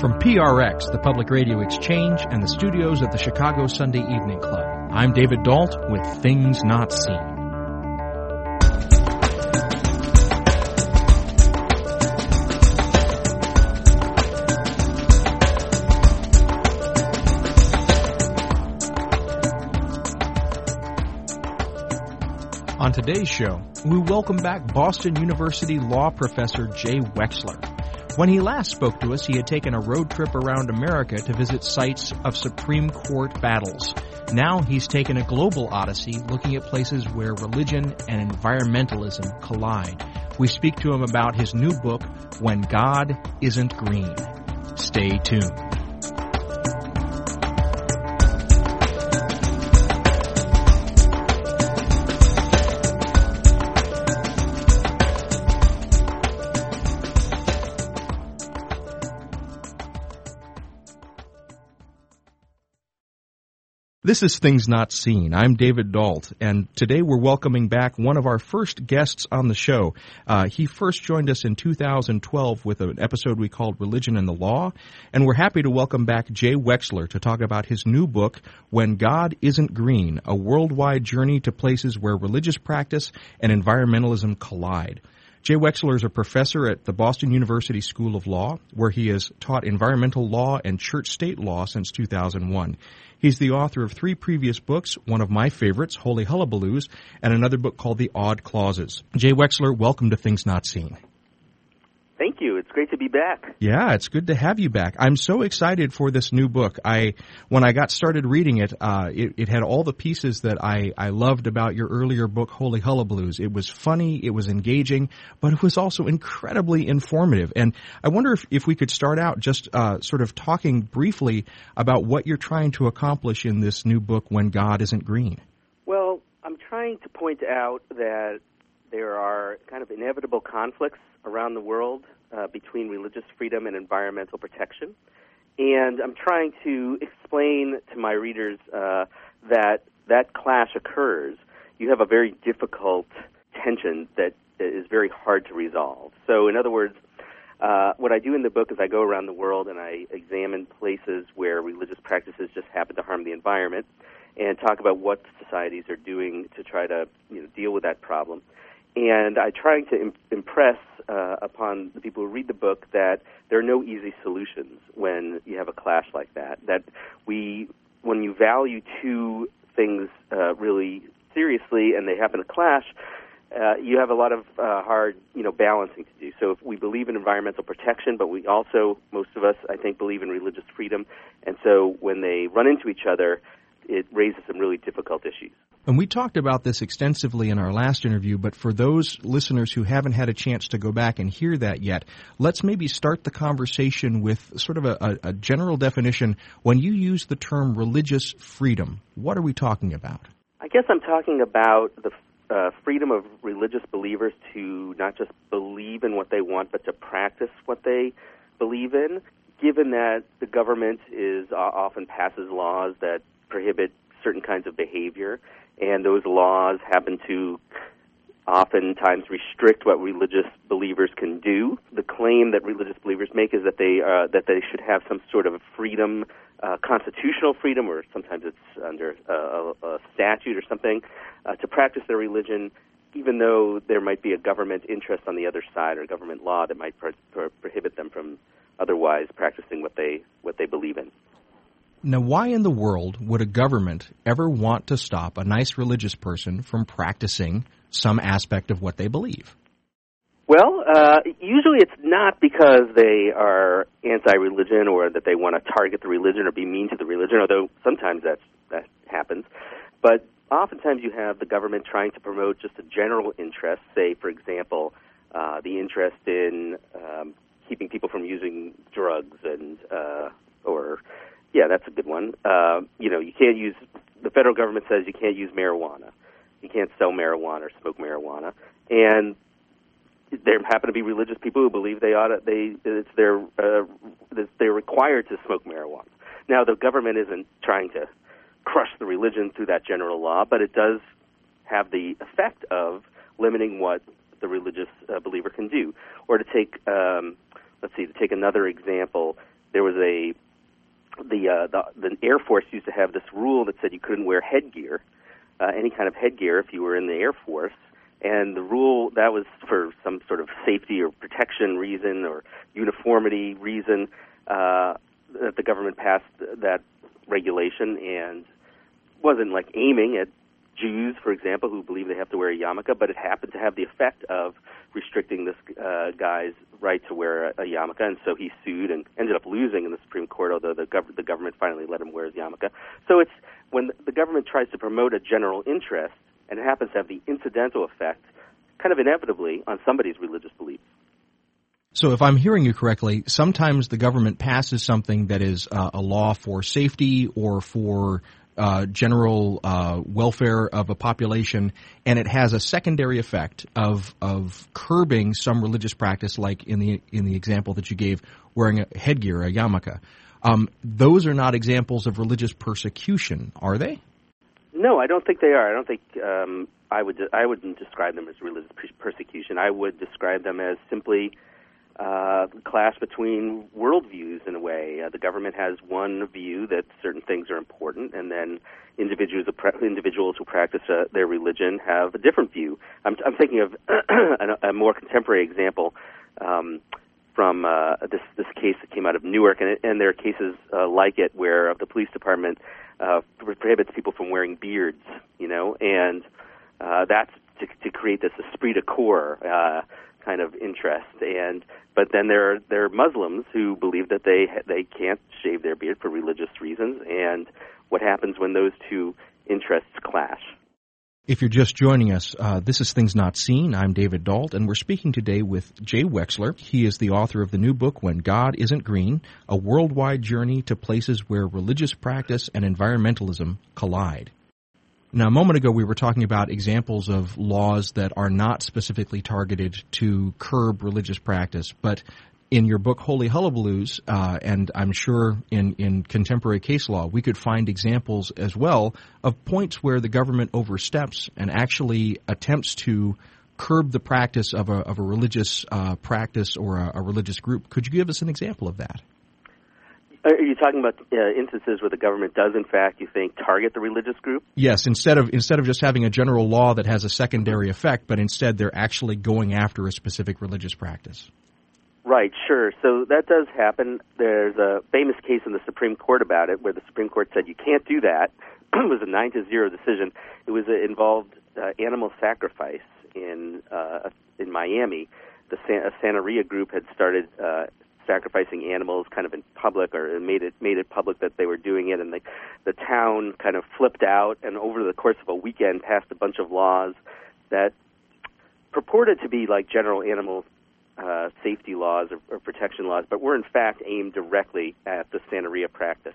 From PRX, the Public Radio Exchange, and the studios of the Chicago Sunday Evening Club, I'm David Dault with Things Not Seen. On today's show, we welcome back Boston University law professor Jay Wexler. When he last spoke to us, he had taken a road trip around America to visit sites of Supreme Court battles. Now he's taken a global odyssey looking at places where religion and environmentalism collide. We speak to him about his new book, When God Isn't Green. Stay tuned. This is Things Not Seen. I'm David Dault, and today we're welcoming back one of our first guests on the show. Uh, he first joined us in 2012 with an episode we called Religion and the Law, and we're happy to welcome back Jay Wexler to talk about his new book, When God Isn't Green, a worldwide journey to places where religious practice and environmentalism collide. Jay Wexler is a professor at the Boston University School of Law, where he has taught environmental law and church state law since 2001. He's the author of three previous books, one of my favorites, Holy Hullabaloos, and another book called The Odd Clauses. Jay Wexler, welcome to Things Not Seen. Thank you. It's great to be back. Yeah, it's good to have you back. I'm so excited for this new book. I, when I got started reading it, uh, it, it, had all the pieces that I, I loved about your earlier book, Holy Hullabaloos. It was funny, it was engaging, but it was also incredibly informative. And I wonder if, if we could start out just uh, sort of talking briefly about what you're trying to accomplish in this new book, When God Isn't Green. Well, I'm trying to point out that there are kind of inevitable conflicts around the world uh, between religious freedom and environmental protection. And I'm trying to explain to my readers uh, that that clash occurs. You have a very difficult tension that is very hard to resolve. So, in other words, uh, what I do in the book is I go around the world and I examine places where religious practices just happen to harm the environment and talk about what societies are doing to try to you know, deal with that problem and I trying to Im- impress uh, upon the people who read the book that there are no easy solutions when you have a clash like that. That we, when you value two things uh, really seriously and they happen to clash, uh, you have a lot of uh, hard, you know, balancing to do. So if we believe in environmental protection, but we also, most of us, I think, believe in religious freedom, and so when they run into each other, it raises some really difficult issues. And we talked about this extensively in our last interview, but for those listeners who haven't had a chance to go back and hear that yet, let's maybe start the conversation with sort of a, a general definition. When you use the term religious freedom, what are we talking about? I guess I'm talking about the uh, freedom of religious believers to not just believe in what they want, but to practice what they believe in. Given that the government is uh, often passes laws that prohibit certain kinds of behavior, and those laws happen to oftentimes restrict what religious believers can do. The claim that religious believers make is that they uh, that they should have some sort of freedom, uh, constitutional freedom, or sometimes it's under a, a statute or something, uh, to practice their religion, even though there might be a government interest on the other side or government law that might pro- pro- prohibit them from otherwise practicing what they what they believe in. Now, why in the world would a government ever want to stop a nice religious person from practicing some aspect of what they believe? Well, uh, usually it's not because they are anti-religion or that they want to target the religion or be mean to the religion, although sometimes that's, that happens. But oftentimes you have the government trying to promote just a general interest, say, for example, uh, the interest in um, keeping people from using drugs and uh, or yeah, that's a good one. Uh, you know, you can't use. The federal government says you can't use marijuana. You can't sell marijuana or smoke marijuana, and there happen to be religious people who believe they ought to. They it's their uh, they're required to smoke marijuana. Now, the government isn't trying to crush the religion through that general law, but it does have the effect of limiting what the religious uh, believer can do. Or to take, um, let's see, to take another example, there was a the, uh, the the Air Force used to have this rule that said you couldn't wear headgear, uh, any kind of headgear, if you were in the Air Force. And the rule that was for some sort of safety or protection reason or uniformity reason uh, that the government passed that regulation and wasn't like aiming at Jews, for example, who believe they have to wear a yarmulke, but it happened to have the effect of restricting this uh, guy's right to wear a, a yarmulke, and so he sued and ended up losing in the Supreme Court, although the, gov- the government finally let him wear his yarmulke. So it's when the government tries to promote a general interest, and it happens to have the incidental effect, kind of inevitably, on somebody's religious beliefs. So, if I'm hearing you correctly, sometimes the government passes something that is uh, a law for safety or for uh, general uh, welfare of a population, and it has a secondary effect of of curbing some religious practice, like in the in the example that you gave, wearing a headgear, a yarmulke. Um, those are not examples of religious persecution, are they? No, I don't think they are. I don't think um, I would. I wouldn't describe them as religious persecution. I would describe them as simply uh, clash between worldviews in a way. Uh, the government has one view that certain things are important, and then individuals individuals who practice uh, their religion have a different view. I'm, I'm thinking of a, a more contemporary example um, from uh, this this case that came out of Newark, and, it, and there are cases uh, like it where the police department uh, prohibits people from wearing beards, you know, and uh, that's to, to create this esprit de corps. Uh, kind of interest and but then there are there are Muslims who believe that they they can't shave their beard for religious reasons and what happens when those two interests clash if you're just joining us, uh, this is Things Not Seen. I'm David Dault, and we're speaking today with Jay Wexler. He is the author of the new book, When God Isn't Green A Worldwide Journey to Places Where Religious Practice and Environmentalism Collide. Now, a moment ago, we were talking about examples of laws that are not specifically targeted to curb religious practice, but in your book Holy Hullabaloos, uh, and I'm sure in, in contemporary case law, we could find examples as well of points where the government oversteps and actually attempts to curb the practice of a, of a religious uh, practice or a, a religious group. Could you give us an example of that? Are you talking about uh, instances where the government does, in fact, you think, target the religious group? Yes. Instead of instead of just having a general law that has a secondary effect, but instead they're actually going after a specific religious practice. Right. Sure. So that does happen. There's a famous case in the Supreme Court about it, where the Supreme Court said you can't do that. it was a nine to zero decision. It was uh, involved uh, animal sacrifice in uh, in Miami. The San- Santeria group had started uh, sacrificing animals kind of in public or made it made it public that they were doing it and the the town kind of flipped out and over the course of a weekend passed a bunch of laws that purported to be like general animal uh, safety laws or, or protection laws, but were in fact aimed directly at the Santeria practice.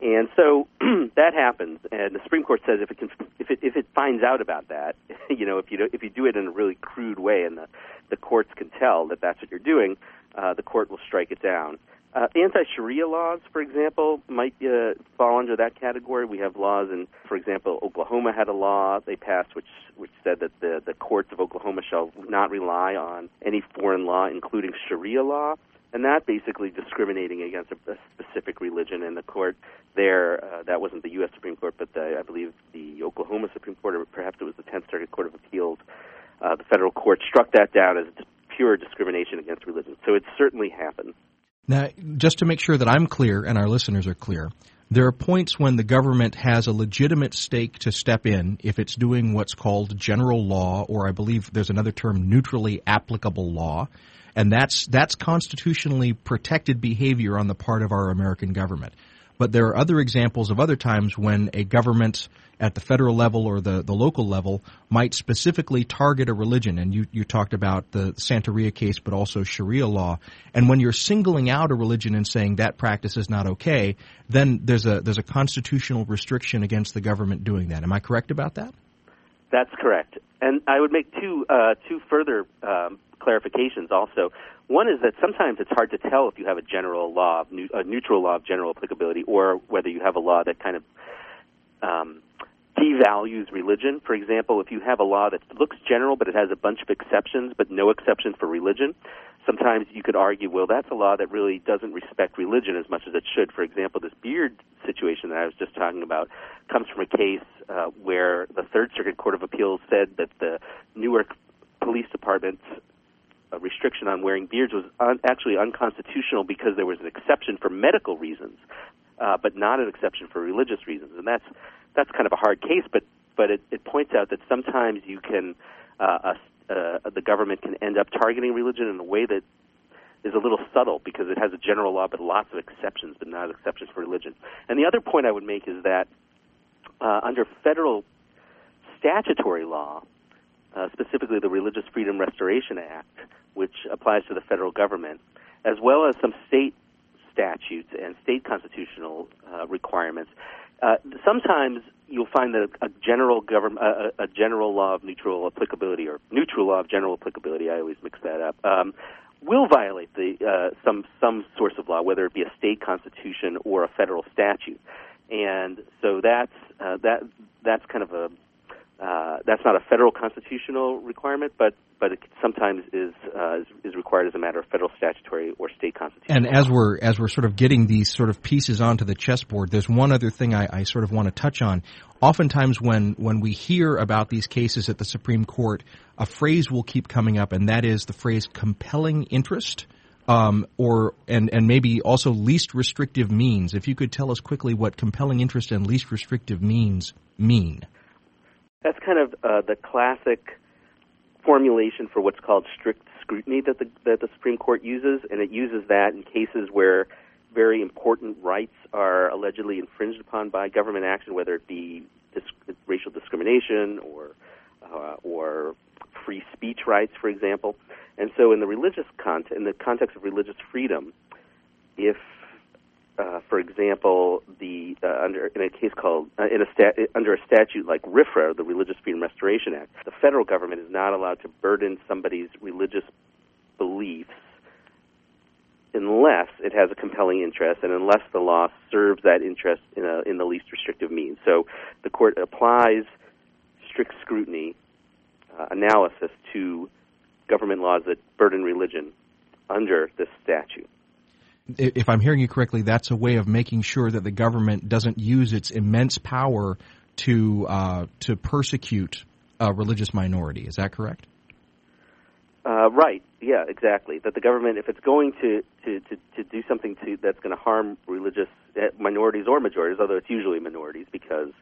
And so that happens, and the Supreme Court says if it can, if it if it finds out about that, you know, if you do, if you do it in a really crude way, and the the courts can tell that that's what you're doing, uh, the court will strike it down. Uh, anti-Sharia laws, for example, might uh, fall under that category. We have laws, and for example, Oklahoma had a law they passed which which said that the the courts of Oklahoma shall not rely on any foreign law, including Sharia law, and that basically discriminating against a, a specific religion. And the court there, uh, that wasn't the U.S. Supreme Court, but the, I believe the Oklahoma Supreme Court, or perhaps it was the Tenth Circuit Court of Appeals. Uh, the federal court struck that down as pure discrimination against religion. So it certainly happens. Now, just to make sure that I'm clear and our listeners are clear, there are points when the government has a legitimate stake to step in if it's doing what's called general law, or I believe there's another term, neutrally applicable law, and that's that's constitutionally protected behavior on the part of our American government. But there are other examples of other times when a government at the federal level or the, the local level might specifically target a religion. And you, you talked about the Santeria case, but also Sharia law. And when you're singling out a religion and saying that practice is not okay, then there's a, there's a constitutional restriction against the government doing that. Am I correct about that? That's correct. And I would make two, uh, two further um, clarifications also. One is that sometimes it's hard to tell if you have a general law, of a neutral law of general applicability, or whether you have a law that kind of um, devalues religion. For example, if you have a law that looks general but it has a bunch of exceptions but no exception for religion, sometimes you could argue, well, that's a law that really doesn't respect religion as much as it should. For example, this beard situation that I was just talking about comes from a case uh, where the Third Circuit Court of Appeals said that the Newark Police Department's uh, restriction on wearing beards was un- actually unconstitutional because there was an exception for medical reasons, uh, but not an exception for religious reasons. And that's that's kind of a hard case, but but it, it points out that sometimes you can uh, uh, the government can end up targeting religion in a way that is a little subtle because it has a general law but lots of exceptions, but not exceptions for religion. And the other point I would make is that uh, under federal statutory law, uh, specifically the Religious Freedom Restoration Act, which applies to the federal government, as well as some state statutes and state constitutional uh, requirements, uh, sometimes you'll find that a, a general government, a, a, general law of neutral applicability, or neutral law of general applicability, I always mix that up, um, will violate the uh, some some source of law, whether it be a state constitution or a federal statute, and so that's uh, that that's kind of a uh, that's not a federal constitutional requirement, but but it sometimes is, uh, is, is required as a matter of federal statutory or state constitution. And as we're as we're sort of getting these sort of pieces onto the chessboard, there's one other thing I, I sort of want to touch on. Oftentimes, when when we hear about these cases at the Supreme Court, a phrase will keep coming up, and that is the phrase "compelling interest." Um, or and and maybe also least restrictive means. If you could tell us quickly what compelling interest and least restrictive means mean. That's kind of uh, the classic formulation for what's called strict scrutiny that the that the Supreme Court uses, and it uses that in cases where very important rights are allegedly infringed upon by government action, whether it be racial discrimination or uh, or free speech rights, for example. And so, in the religious context, in the context of religious freedom, if uh, for example, the uh, under in a case called uh, in a stat, under a statute like RFRA, the Religious Freedom Restoration Act, the federal government is not allowed to burden somebody's religious beliefs unless it has a compelling interest and unless the law serves that interest in, a, in the least restrictive means. So the court applies strict scrutiny uh, analysis to government laws that burden religion under this statute if I'm hearing you correctly, that's a way of making sure that the government doesn't use its immense power to uh, to persecute a religious minority. Is that correct? Uh, right. Yeah. Exactly. That the government, if it's going to to, to, to do something to that's going to harm religious uh, minorities or majorities, although it's usually minorities because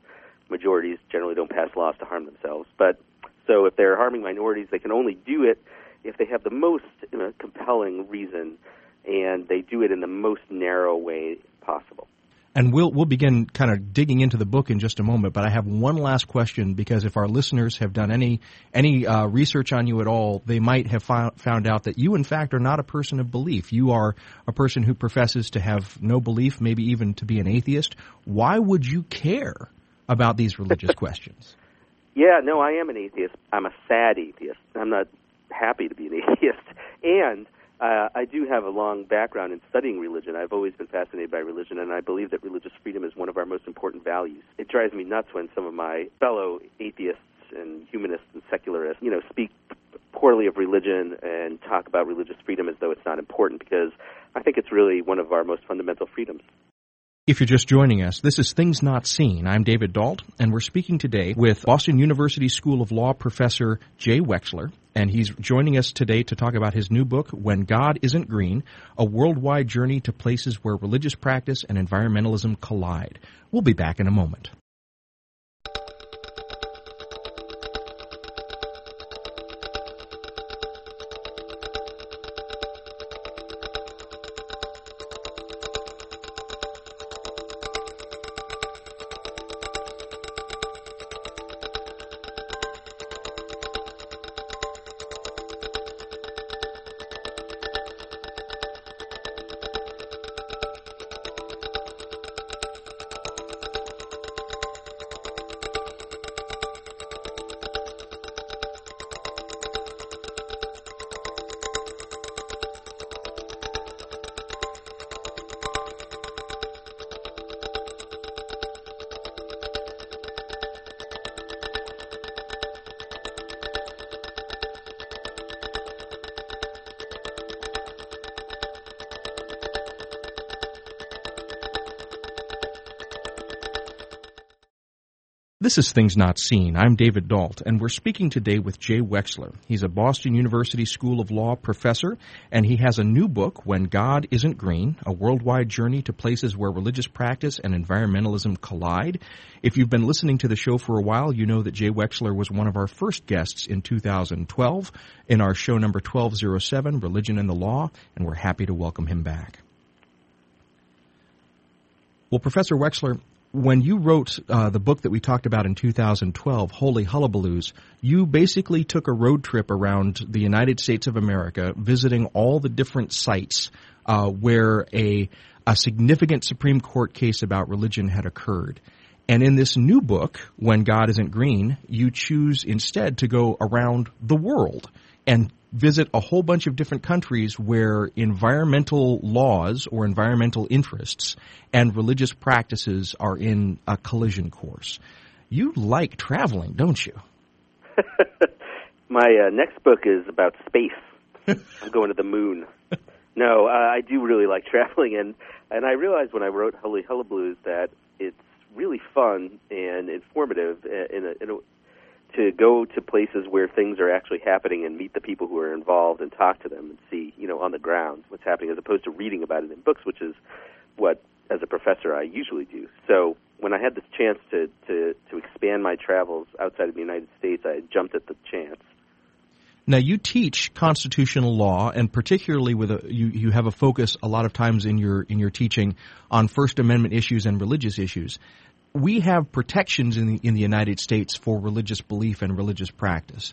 majorities generally don't pass laws to harm themselves. But so if they're harming minorities, they can only do it if they have the most you know, compelling reason and they do it in the most narrow way possible. And we'll we'll begin kind of digging into the book in just a moment. But I have one last question because if our listeners have done any any uh, research on you at all, they might have found found out that you, in fact, are not a person of belief. You are a person who professes to have no belief, maybe even to be an atheist. Why would you care about these religious questions? Yeah, no, I am an atheist. I'm a sad atheist. I'm not happy to be an atheist, and uh, I do have a long background in studying religion. I've always been fascinated by religion, and I believe that religious freedom is one of our most important values. It drives me nuts when some of my fellow atheists and humanists and secularists, you know, speak poorly of religion and talk about religious freedom as though it's not important because I think it's really one of our most fundamental freedoms. If you're just joining us, this is Things Not Seen. I'm David Dault, and we're speaking today with Boston University School of Law professor Jay Wexler. And he's joining us today to talk about his new book, When God Isn't Green A Worldwide Journey to Places Where Religious Practice and Environmentalism Collide. We'll be back in a moment. This is Things Not Seen. I'm David Dault, and we're speaking today with Jay Wexler. He's a Boston University School of Law professor, and he has a new book, When God Isn't Green, a worldwide journey to places where religious practice and environmentalism collide. If you've been listening to the show for a while, you know that Jay Wexler was one of our first guests in 2012 in our show number 1207, Religion and the Law, and we're happy to welcome him back. Well, Professor Wexler, when you wrote uh, the book that we talked about in 2012, Holy Hullabaloos, you basically took a road trip around the United States of America, visiting all the different sites uh, where a, a significant Supreme Court case about religion had occurred. And in this new book, When God Isn't Green, you choose instead to go around the world and visit a whole bunch of different countries where environmental laws or environmental interests and religious practices are in a collision course. You like traveling, don't you? My uh, next book is about space. I'm going to the moon. No, uh, I do really like traveling, and and I realized when I wrote Holy Hullabaloos that it's really fun and informative in a, in a to go to places where things are actually happening and meet the people who are involved and talk to them and see, you know, on the ground what's happening as opposed to reading about it in books, which is what, as a professor, I usually do. So when I had this chance to, to, to expand my travels outside of the United States, I jumped at the chance. Now you teach constitutional law, and particularly with a, you, you have a focus a lot of times in your in your teaching on First Amendment issues and religious issues we have protections in the, in the United States for religious belief and religious practice.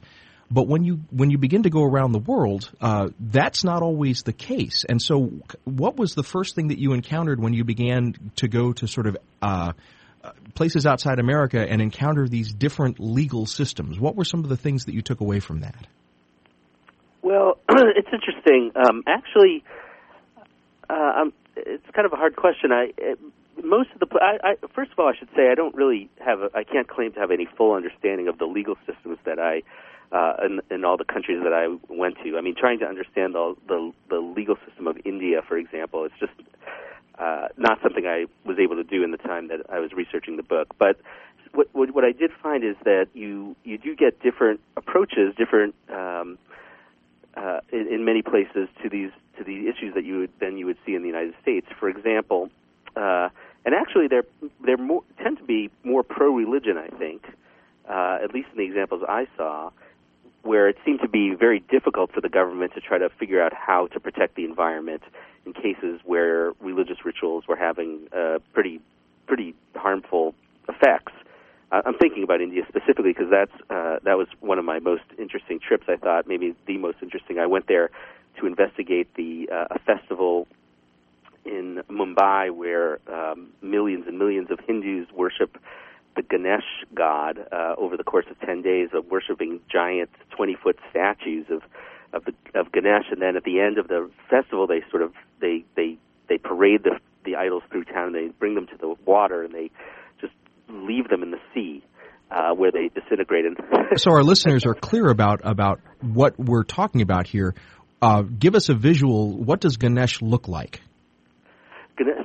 But when you when you begin to go around the world, uh, that's not always the case. And so, what was the first thing that you encountered when you began to go to sort of uh, places outside America and encounter these different legal systems? What were some of the things that you took away from that? Well, it's interesting. Um, actually, uh, um, it's kind of a hard question. I most of the I, I, first of all, I should say I don't really have a, I can't claim to have any full understanding of the legal systems that I uh, in, in all the countries that I went to. I mean, trying to understand the the, the legal system of India, for example, it's just uh, not something I was able to do in the time that I was researching the book. But what what, what I did find is that you you do get different approaches, different um, uh, in, in many places to these to the issues that you would then you would see in the United States. For example. Uh, and actually they're they're more tend to be more pro-religion, I think, uh, at least in the examples I saw, where it seemed to be very difficult for the government to try to figure out how to protect the environment in cases where religious rituals were having uh, pretty pretty harmful effects. I'm thinking about India specifically because that's uh, that was one of my most interesting trips. I thought maybe the most interesting. I went there to investigate the uh, a festival in Mumbai where um, millions and millions of Hindus worship the Ganesh god uh, over the course of 10 days of worshiping giant 20 foot statues of of the of Ganesh and then at the end of the festival they sort of they they they parade the the idols through town and they bring them to the water and they just leave them in the sea uh, where they disintegrate. so our listeners are clear about about what we're talking about here. Uh, give us a visual. What does Ganesh look like?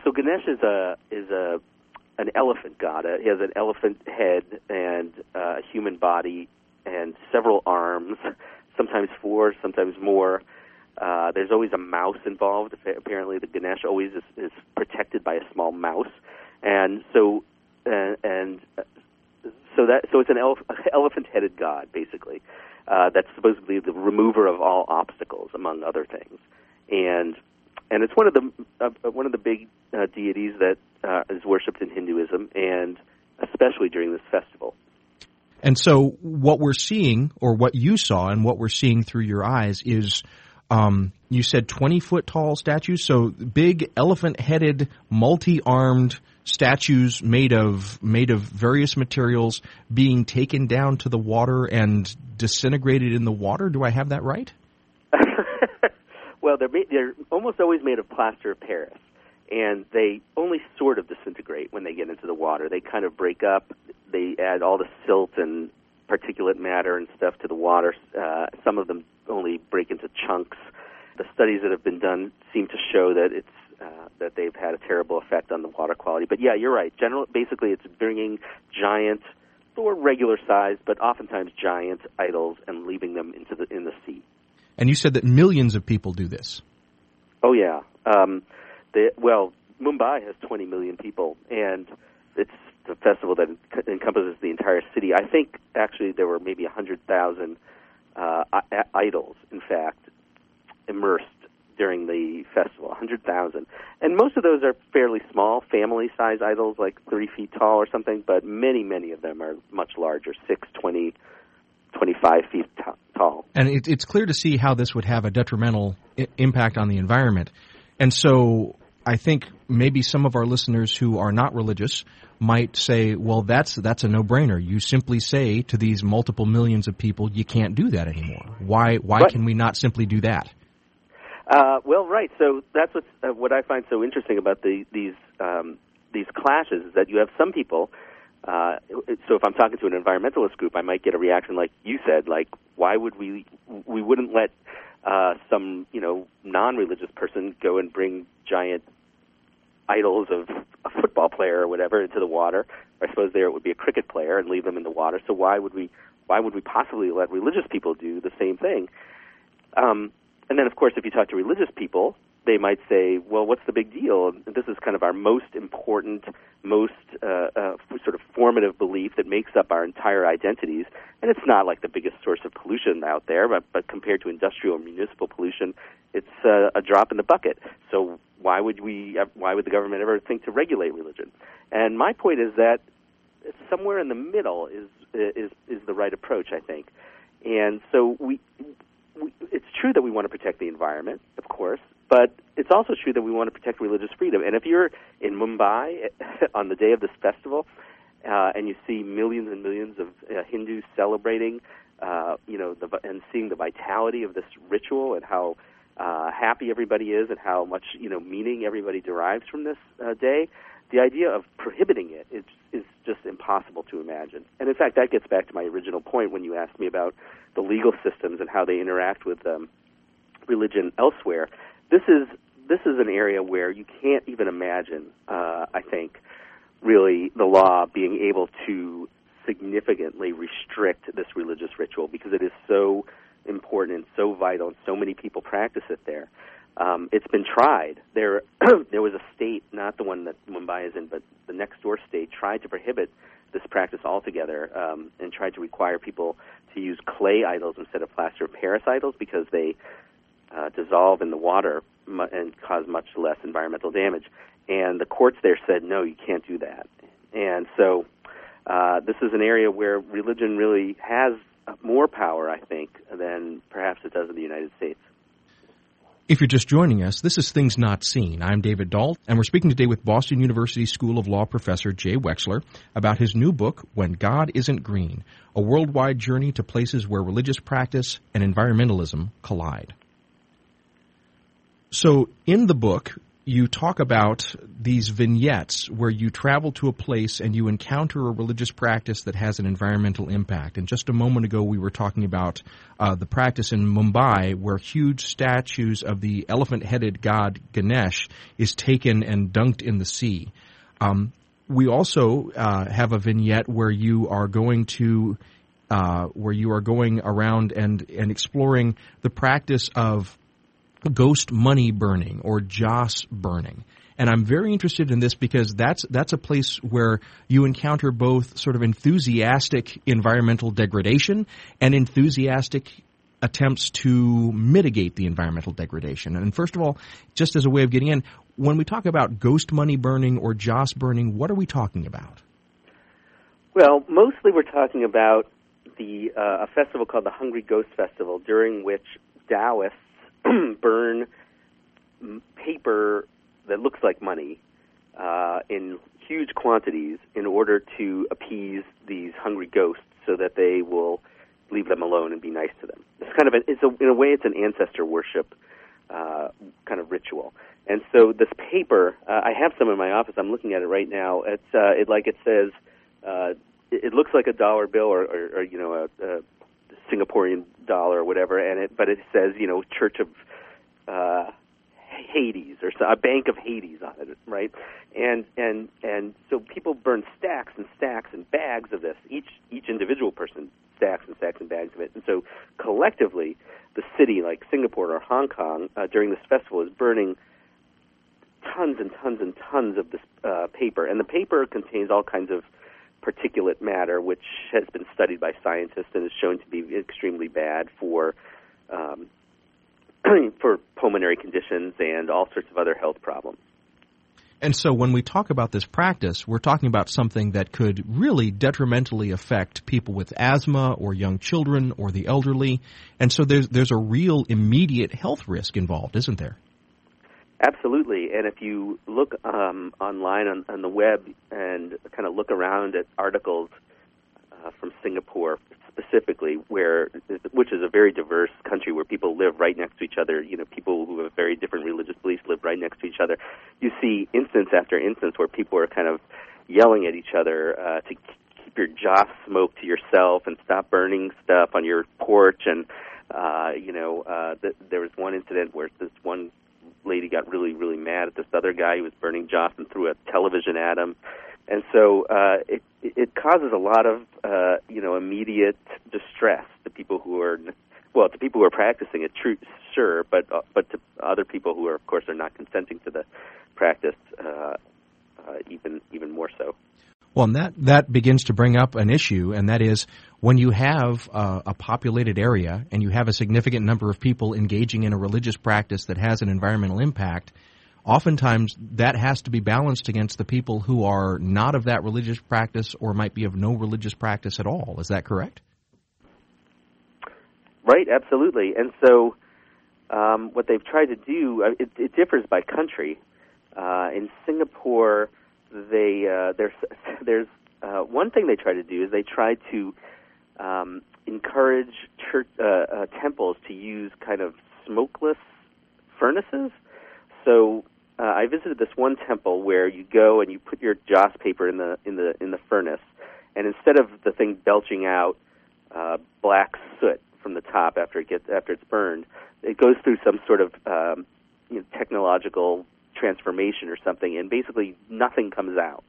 So Ganesh is a is a an elephant god. Uh, he has an elephant head and uh, a human body and several arms, sometimes four, sometimes more. Uh, there's always a mouse involved. Apparently, the Ganesh always is, is protected by a small mouse, and so uh, and uh, so that so it's an elef- elephant-headed god, basically. Uh, that's supposedly the remover of all obstacles, among other things. And and it's one of the uh, one of the big uh, deities that uh, is worshipped in Hinduism, and especially during this festival. And so, what we're seeing, or what you saw, and what we're seeing through your eyes, is um, you said twenty foot tall statues. So big elephant headed, multi armed statues made of made of various materials being taken down to the water and disintegrated in the water. Do I have that right? Well, they're they're almost always made of plaster of Paris, and they only sort of disintegrate when they get into the water. They kind of break up. They add all the silt and particulate matter and stuff to the water. Uh, some of them only break into chunks. The studies that have been done seem to show that it's uh, that they've had a terrible effect on the water quality. But yeah, you're right. General, basically, it's bringing giant or regular size, but oftentimes giant idols, and leaving them into the in the sea. And you said that millions of people do this. Oh yeah. Um, the, well, Mumbai has 20 million people, and it's a festival that encompasses the entire city. I think actually there were maybe 100,000 uh, idols, in fact, immersed during the festival, 100,000. And most of those are fairly small, family size idols, like 30 feet tall or something, but many, many of them are much larger, 6, 20, 25 feet t- tall. And it, it's clear to see how this would have a detrimental I- impact on the environment. And so I think maybe some of our listeners who are not religious might say, well, that's, that's a no-brainer. You simply say to these multiple millions of people, you can't do that anymore. Why, why can we not simply do that? Uh, well, right. So that's what's, uh, what I find so interesting about the, these um, these clashes is that you have some people. Uh, so if I'm talking to an environmentalist group, I might get a reaction like you said, like why would we we wouldn't let uh, some you know non-religious person go and bring giant idols of a football player or whatever into the water. I suppose there it would be a cricket player and leave them in the water. So why would we why would we possibly let religious people do the same thing? Um, and then, of course, if you talk to religious people, they might say, well, what's the big deal? This is kind of our most important, most uh, uh, sort of formative belief that makes up our entire identities. And it's not like the biggest source of pollution out there, but, but compared to industrial or municipal pollution, it's uh, a drop in the bucket. So why would we? Why would the government ever think to regulate religion? And my point is that somewhere in the middle is is is the right approach, I think. And so we, it's true that we want to protect the environment, of course, but it's also true that we want to protect religious freedom. And if you're in Mumbai on the day of this festival, uh, and you see millions and millions of uh, Hindus celebrating, uh, you know, the, and seeing the vitality of this ritual and how uh, happy everybody is and how much you know meaning everybody derives from this uh, day, the idea of prohibiting it is is just impossible to imagine. And in fact, that gets back to my original point when you asked me about the legal systems and how they interact with um, religion elsewhere. This is this is an area where you can't even imagine. Uh, I think really the law being able to significantly restrict this religious ritual because it is so important and so vital, and so many people practice it there. Um, it's been tried. There, there was a state, not the one that Mumbai is in, but the next door state, tried to prohibit this practice altogether um, and tried to require people to use clay idols instead of plaster of Paris idols because they uh, dissolve in the water and cause much less environmental damage. And the courts there said, no, you can't do that. And so uh, this is an area where religion really has more power, I think, than perhaps it does in the United States. If you're just joining us, this is Things Not Seen. I'm David Dault, and we're speaking today with Boston University School of Law professor Jay Wexler about his new book, When God Isn't Green A Worldwide Journey to Places Where Religious Practice and Environmentalism Collide. So, in the book, you talk about these vignettes where you travel to a place and you encounter a religious practice that has an environmental impact. And just a moment ago, we were talking about uh, the practice in Mumbai where huge statues of the elephant headed god Ganesh is taken and dunked in the sea. Um, we also uh, have a vignette where you are going to uh, where you are going around and and exploring the practice of ghost money burning or joss burning. And I'm very interested in this because that's that's a place where you encounter both sort of enthusiastic environmental degradation and enthusiastic attempts to mitigate the environmental degradation. And first of all, just as a way of getting in, when we talk about ghost money burning or joss burning, what are we talking about? Well, mostly we're talking about the uh, a festival called the Hungry Ghost Festival, during which Taoists burn paper that looks like money uh, in huge quantities in order to appease these hungry ghosts so that they will leave them alone and be nice to them. It's kind of a, it's a, in a way it's an ancestor worship uh, kind of ritual. And so this paper, uh, I have some in my office. I'm looking at it right now. It's uh, it like it says, uh, it, it looks like a dollar bill or, or, or you know a, a Singaporean dollar or whatever, and it but it says you know Church of uh, Hades or a Bank of Hades on it, right? And and and so people burn stacks and stacks and bags of this. Each each individual person stacks and stacks and bags of it. And so collectively, the city like Singapore or Hong Kong uh, during this festival is burning tons and tons and tons of this uh, paper, and the paper contains all kinds of particulate matter, which has been studied by scientists and is shown to be extremely bad for um, for pulmonary conditions and all sorts of other health problems. And so when we talk about this practice, we're talking about something that could really detrimentally affect people with asthma or young children or the elderly. And so there's there's a real immediate health risk involved, isn't there? Absolutely. And if you look um, online on, on the web and kind of look around at articles uh, from Singapore specifically, where which is a very diverse country where people live right next to each other. You know, people who have very different religious beliefs live right next to each other. You see instance after instance where people are kind of yelling at each other uh, to keep your joss smoke to yourself and stop burning stuff on your porch. And uh, you know, uh, th- there was one incident where this one lady got really, really mad at this other guy who was burning joss and threw a television at him and so uh, it it causes a lot of uh, you know immediate distress to people who are well to people who are practicing it true sure but uh, but to other people who are of course are not consenting to the practice uh, uh, even even more so. Well, and that that begins to bring up an issue, and that is when you have a populated area and you have a significant number of people engaging in a religious practice that has an environmental impact oftentimes that has to be balanced against the people who are not of that religious practice or might be of no religious practice at all. Is that correct? Right, absolutely. And so, um, what they've tried to do uh, it, it differs by country. Uh, in Singapore, they uh, there's there's uh, one thing they try to do is they try to um, encourage church uh, uh, temples to use kind of smokeless furnaces. So uh, I visited this one temple where you go and you put your joss paper in the in the in the furnace, and instead of the thing belching out uh, black soot from the top after it gets after it's burned, it goes through some sort of um, you know, technological transformation or something, and basically nothing comes out.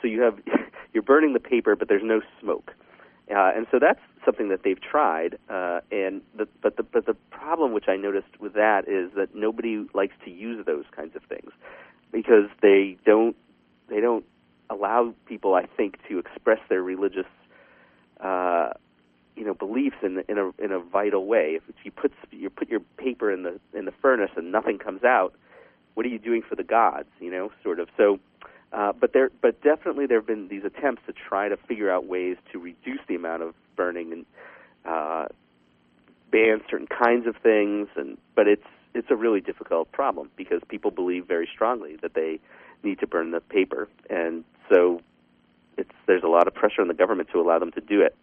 So you have you're burning the paper, but there's no smoke. Uh, and so that's something that they've tried. Uh, and the, but the but the problem, which I noticed with that, is that nobody likes to use those kinds of things because they don't they don't allow people, I think, to express their religious. Uh, you know beliefs in in a in a vital way. If you put you put your paper in the in the furnace and nothing comes out, what are you doing for the gods? You know, sort of. So uh, but there, but definitely there have been these attempts to try to figure out ways to reduce the amount of burning and uh, ban certain kinds of things. And but it's it's a really difficult problem because people believe very strongly that they need to burn the paper, and so it's there's a lot of pressure on the government to allow them to do it.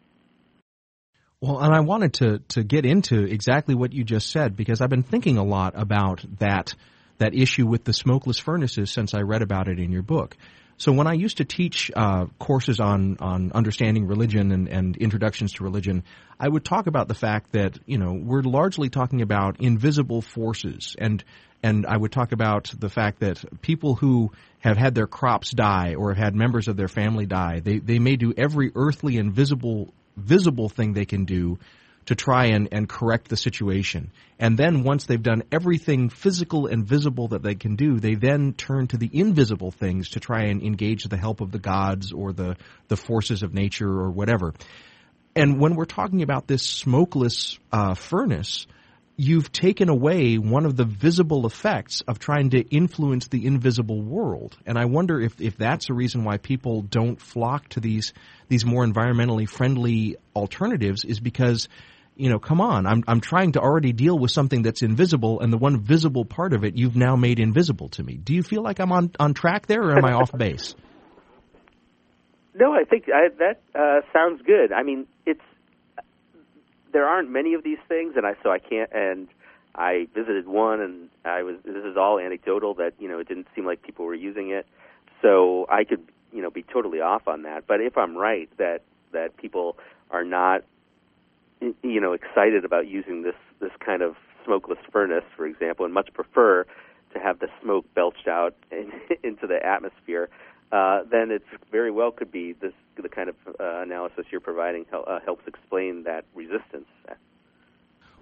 Well, and I wanted to to get into exactly what you just said because I've been thinking a lot about that that issue with the smokeless furnaces since I read about it in your book. So when I used to teach uh, courses on on understanding religion and, and introductions to religion, I would talk about the fact that you know we're largely talking about invisible forces, and and I would talk about the fact that people who have had their crops die or have had members of their family die, they they may do every earthly and visible visible thing they can do to try and, and correct the situation. And then once they've done everything physical and visible that they can do, they then turn to the invisible things to try and engage the help of the gods or the, the forces of nature or whatever. And when we're talking about this smokeless uh, furnace, you've taken away one of the visible effects of trying to influence the invisible world. And I wonder if, if that's a reason why people don't flock to these these more environmentally friendly alternatives is because you know, come on, I'm I'm trying to already deal with something that's invisible, and the one visible part of it you've now made invisible to me. Do you feel like I'm on on track there, or am I off base? No, I think I, that uh, sounds good. I mean, it's there aren't many of these things, and I so I can't. And I visited one, and I was this is all anecdotal that you know it didn't seem like people were using it, so I could you know be totally off on that. But if I'm right that that people are not you know excited about using this this kind of smokeless furnace, for example, and much prefer to have the smoke belched out in, into the atmosphere, uh, then it very well could be this the kind of uh, analysis you're providing uh, helps explain that resistance.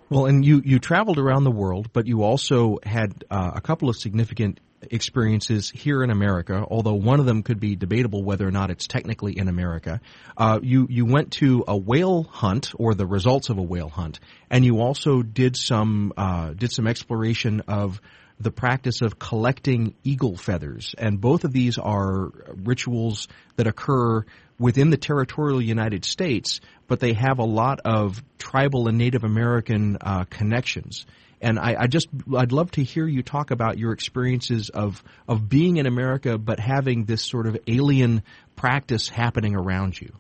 Well, and you, you traveled around the world, but you also had uh, a couple of significant experiences here in America, although one of them could be debatable whether or not it's technically in America. Uh, you you went to a whale hunt or the results of a whale hunt, and you also did some uh, did some exploration of the practice of collecting eagle feathers, and both of these are rituals that occur within the territorial United States, but they have a lot of tribal and Native American uh, connections. And I, I, just I'd love to hear you talk about your experiences of of being in America, but having this sort of alien practice happening around you.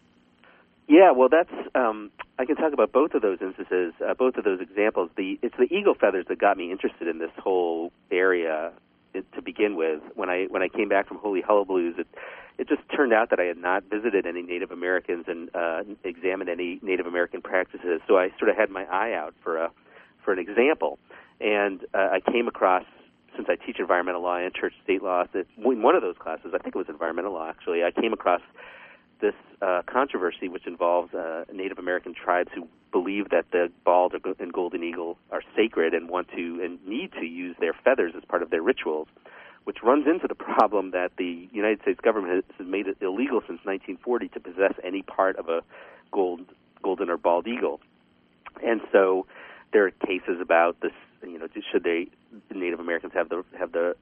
Yeah, well, that's um, I can talk about both of those instances, uh, both of those examples. The it's the eagle feathers that got me interested in this whole area to begin with. When I when I came back from Holy Hullabaloos, it it just turned out that I had not visited any Native Americans and uh, examined any Native American practices. So I sort of had my eye out for a for an example, and uh, I came across since I teach environmental law and church state law, that in one of those classes, I think it was environmental law actually, I came across this uh, controversy, which involves uh, Native American tribes who believe that the bald and golden eagle are sacred and want to and need to use their feathers as part of their rituals which runs into the problem that the United States government has made it illegal since 1940 to possess any part of a gold, golden or bald eagle. And so there are cases about this, you know, should they, Native Americans have the have the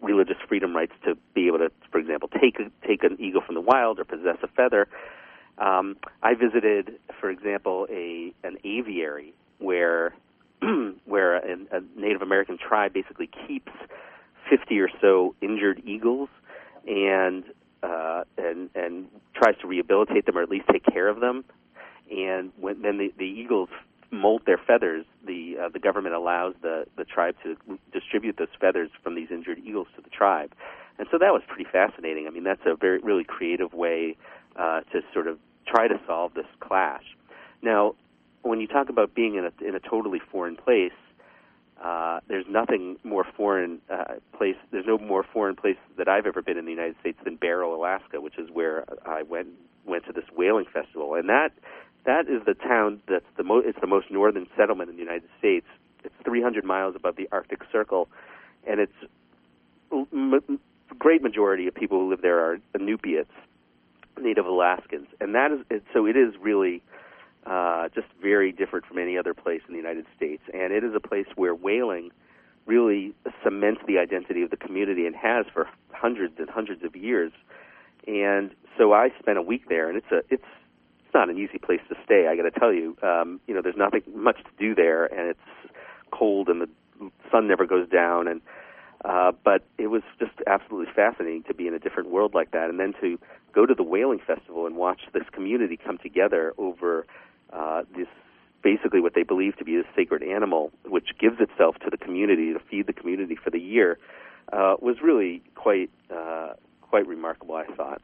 religious freedom rights to be able to, for example, take a, take an eagle from the wild or possess a feather. Um, I visited, for example, a an aviary where where a, a Native American tribe basically keeps 50 or so injured eagles and uh, and and tries to rehabilitate them or at least take care of them. And when then the, the eagles molt their feathers, the uh, the government allows the the tribe to distribute those feathers from these injured eagles to the tribe. And so that was pretty fascinating. I mean, that's a very really creative way uh, to sort of try to solve this clash. Now, when you talk about being in a in a totally foreign place, uh, there's nothing more foreign uh, place. There's no more foreign place that I've ever been in the United States than Barrow, Alaska, which is where I went went to this whaling festival, and that that is the town that's the most. It's the most northern settlement in the United States. It's 300 miles above the Arctic Circle, and it's m- great majority of people who live there are Inupiats, Native Alaskans, and that is so. It is really uh, just very different from any other place in the United States. And it is a place where whaling really cements the identity of the community and has for hundreds and hundreds of years. And so I spent a week there, and it's a it's it's not an easy place to stay. I got to tell you, um, you know, there's nothing much to do there, and it's cold, and the sun never goes down, and uh, but it was just absolutely fascinating to be in a different world like that, and then to go to the whaling festival and watch this community come together over uh, this basically what they believe to be a sacred animal, which gives itself to the community to feed the community for the year, uh, was really quite uh, quite remarkable. I thought.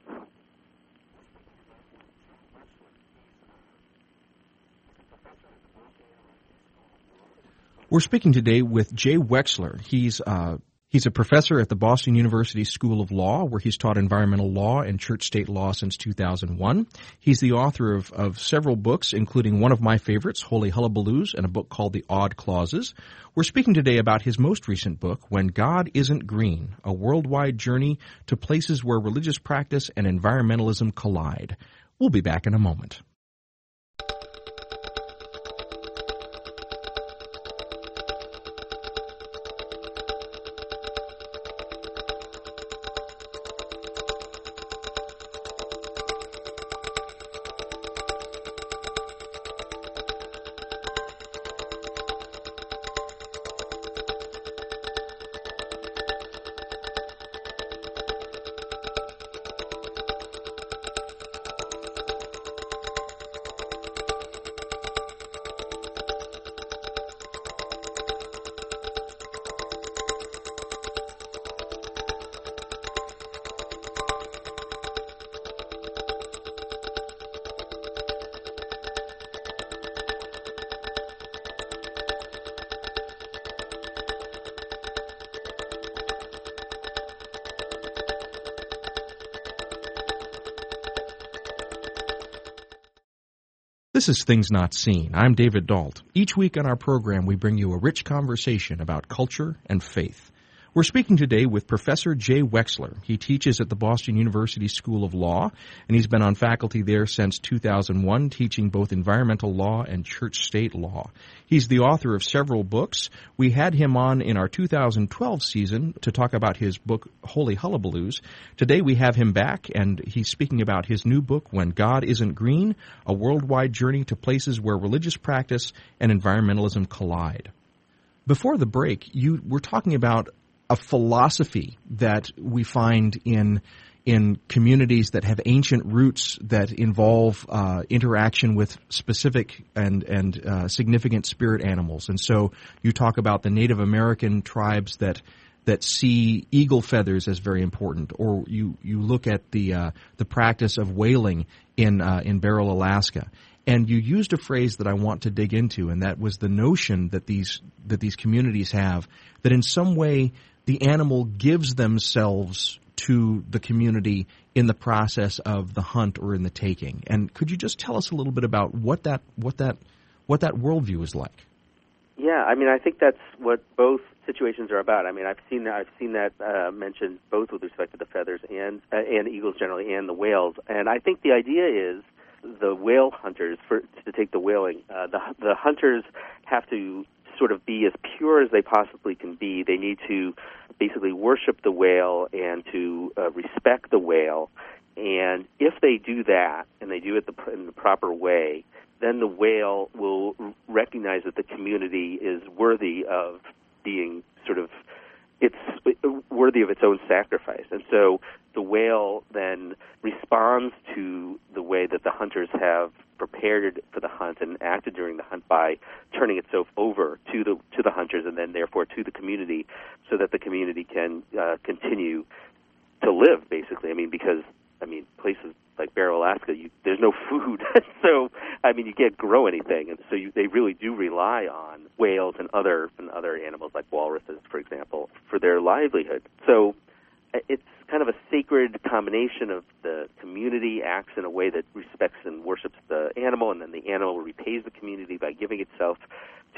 We're speaking today with Jay Wexler. He's uh, He's a professor at the Boston University School of Law, where he's taught environmental law and church state law since 2001. He's the author of, of several books, including one of my favorites, Holy Hullabaloos, and a book called The Odd Clauses. We're speaking today about his most recent book, When God Isn't Green, a worldwide journey to places where religious practice and environmentalism collide. We'll be back in a moment. This is Things Not Seen. I'm David Dault. Each week on our program, we bring you a rich conversation about culture and faith. We're speaking today with Professor Jay Wexler. He teaches at the Boston University School of Law, and he's been on faculty there since 2001, teaching both environmental law and church state law. He's the author of several books. We had him on in our 2012 season to talk about his book, Holy Hullabaloos. Today we have him back, and he's speaking about his new book, When God Isn't Green A Worldwide Journey to Places Where Religious Practice and Environmentalism Collide. Before the break, you were talking about a philosophy that we find in in communities that have ancient roots that involve uh, interaction with specific and and uh, significant spirit animals. And so you talk about the Native American tribes that that see eagle feathers as very important, or you you look at the uh, the practice of whaling in uh, in Barrow, Alaska. And you used a phrase that I want to dig into, and that was the notion that these that these communities have that in some way the animal gives themselves to the community in the process of the hunt or in the taking. And could you just tell us a little bit about what that what that what that worldview is like? Yeah, I mean, I think that's what both situations are about. I mean, I've seen that I've seen that uh, mentioned both with respect to the feathers and uh, and eagles generally and the whales. And I think the idea is the whale hunters for to take the whaling. Uh, the the hunters have to sort of be as pure as they possibly can be. They need to basically worship the whale and to uh, respect the whale. And if they do that, and they do it the, in the proper way, then the whale will recognize that the community is worthy of being sort of it's worthy of its own sacrifice. And so the whale then responds to the way that the hunters have prepared for the hunt and acted during the hunt by turning itself over to the to the hunters and then therefore to the community so that the community can uh, continue to live basically. I mean because I mean places like Barrow, Alaska, you, there's no food, so I mean you can't grow anything, and so you, they really do rely on whales and other and other animals like walruses, for example, for their livelihood. So uh, it's kind of a sacred combination of the community acts in a way that respects and worships the animal, and then the animal repays the community by giving itself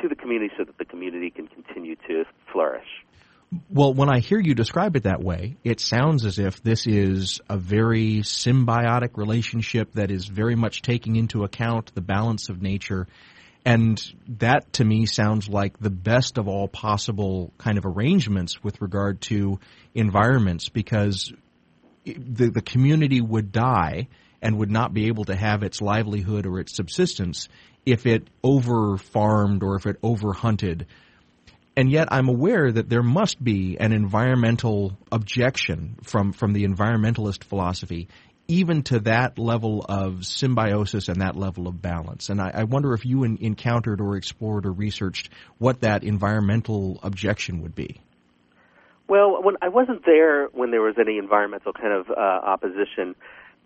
to the community so that the community can continue to flourish. Well, when I hear you describe it that way, it sounds as if this is a very symbiotic relationship that is very much taking into account the balance of nature. And that to me sounds like the best of all possible kind of arrangements with regard to environments because the, the community would die and would not be able to have its livelihood or its subsistence if it over farmed or if it over hunted and yet I'm aware that there must be an environmental objection from, from the environmentalist philosophy, even to that level of symbiosis and that level of balance. And I, I wonder if you in, encountered or explored or researched what that environmental objection would be. Well, when I wasn't there when there was any environmental kind of uh, opposition.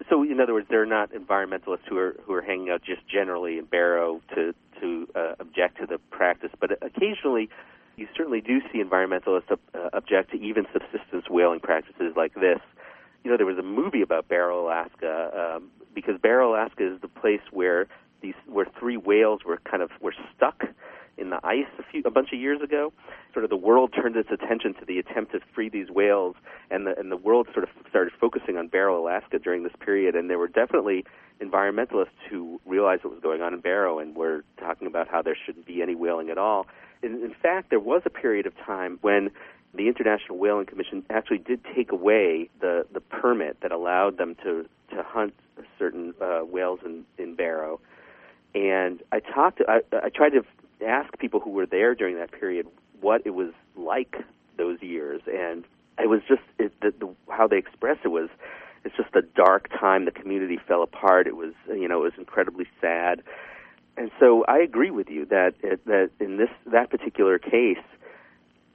So, in other words, they're not environmentalists who are who are hanging out just generally in Barrow to to uh, object to the practice, but occasionally you certainly do see environmentalists uh, object to even subsistence whaling practices like this. You know, there was a movie about Barrow, Alaska, um, because Barrow, Alaska is the place where these where three whales were kind of were stuck in the ice a few a bunch of years ago. Sort of the world turned its attention to the attempt to free these whales, and the and the world sort of started focusing on Barrow, Alaska during this period. And there were definitely environmentalists who realized what was going on in Barrow and were talking about how there shouldn't be any whaling at all in, in fact, there was a period of time when the International Whaling Commission actually did take away the, the permit that allowed them to, to hunt certain uh, whales in, in Barrow. And I talked, I, I tried to ask people who were there during that period what it was like those years, and it was just it, the, the, how they expressed it was it's just a dark time. The community fell apart. It was you know it was incredibly sad and so I agree with you that it, that in this that particular case,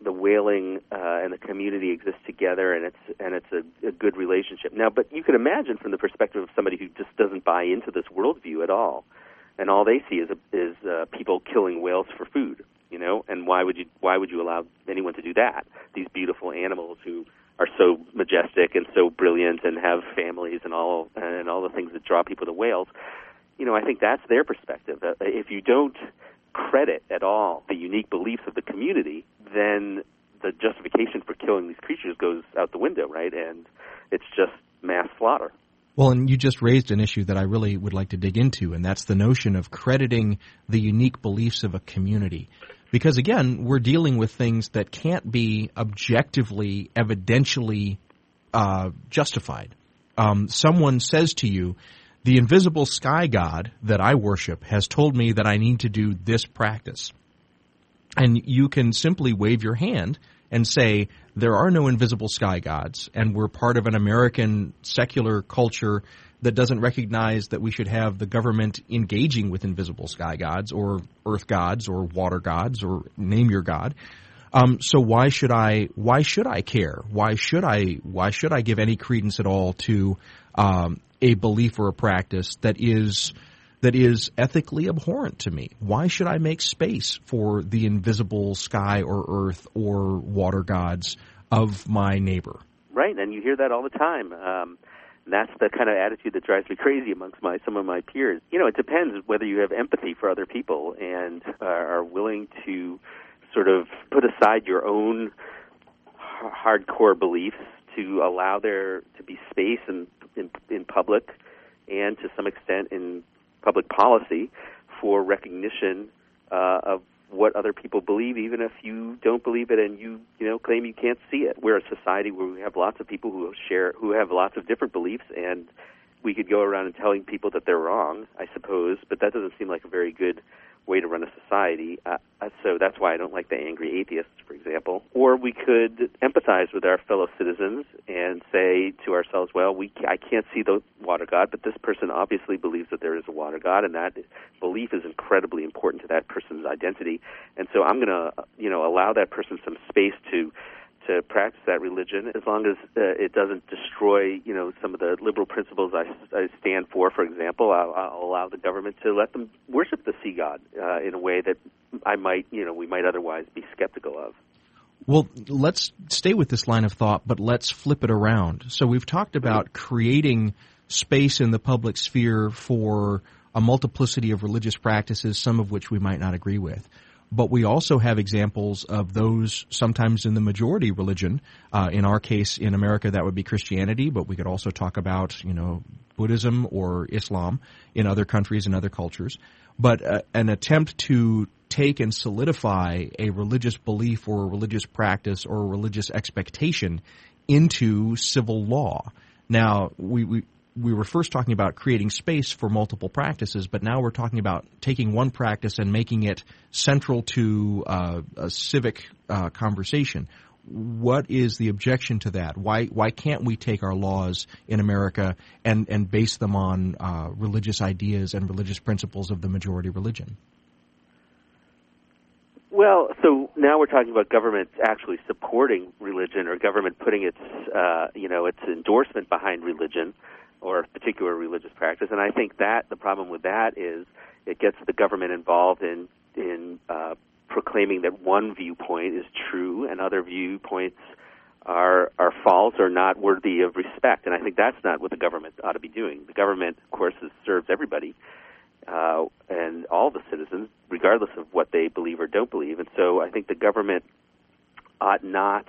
the whaling uh, and the community exist together, and it's and it's a, a good relationship. Now, but you can imagine from the perspective of somebody who just doesn't buy into this worldview at all, and all they see is a, is uh, people killing whales for food. You know, and why would you why would you allow anyone to do that? These beautiful animals who are so majestic and so brilliant and have families and all and all the things that draw people to whales you know, I think that's their perspective. If you don't credit at all the unique beliefs of the community, then the justification for killing these creatures goes out the window, right? And it's just mass slaughter. Well, and you just raised an issue that I really would like to dig into, and that's the notion of crediting the unique beliefs of a community. Because again, we're dealing with things that can't be objectively, evidentially uh, justified. Um, someone says to you, the invisible sky god that I worship has told me that I need to do this practice. And you can simply wave your hand and say, there are no invisible sky gods, and we're part of an American secular culture that doesn't recognize that we should have the government engaging with invisible sky gods or earth gods or water gods or name your god. Um, so why should I? Why should I care? Why should I? Why should I give any credence at all to um, a belief or a practice that is that is ethically abhorrent to me? Why should I make space for the invisible sky or earth or water gods of my neighbor? Right, and you hear that all the time. Um, that's the kind of attitude that drives me crazy amongst my some of my peers. You know, it depends whether you have empathy for other people and uh, are willing to sort of put aside your own hardcore beliefs to allow there to be space in, in in public and to some extent in public policy for recognition uh, of what other people believe, even if you don't believe it and you you know claim you can't see it. We're a society where we have lots of people who share who have lots of different beliefs, and we could go around and telling people that they're wrong, I suppose. But that doesn't seem like a very good way to run a society. Uh, uh, so that's why I don't like the angry atheists, for example. Or we could empathize with our fellow citizens and say to ourselves, well, we I can't see the water god, but this person obviously believes that there is a water god, and that belief is incredibly important to that person's identity. And so I'm going to, you know, allow that person some space to to practice that religion as long as uh, it doesn't destroy, you know, some of the liberal principles I, I stand for. For example, I'll, I'll allow the government to let them worship the sea god uh, in a way that I might, you know, we might otherwise be skeptical of. Well, let's stay with this line of thought, but let's flip it around. So we've talked about creating space in the public sphere for a multiplicity of religious practices, some of which we might not agree with but we also have examples of those sometimes in the majority religion. Uh, in our case, in America, that would be Christianity, but we could also talk about, you know, Buddhism or Islam in other countries and other cultures. But uh, an attempt to take and solidify a religious belief or a religious practice or a religious expectation into civil law. Now, we, we we were first talking about creating space for multiple practices, but now we're talking about taking one practice and making it central to uh, a civic uh, conversation. What is the objection to that? Why why can't we take our laws in America and and base them on uh, religious ideas and religious principles of the majority religion? Well, so now we're talking about government actually supporting religion, or government putting its, uh, you know, its endorsement behind religion or particular religious practice. And I think that the problem with that is it gets the government involved in in uh, proclaiming that one viewpoint is true and other viewpoints are are false or not worthy of respect. And I think that's not what the government ought to be doing. The government, of course, is, serves everybody uh, and all the citizens, regardless of what they believe or don't believe. And so I think the government ought not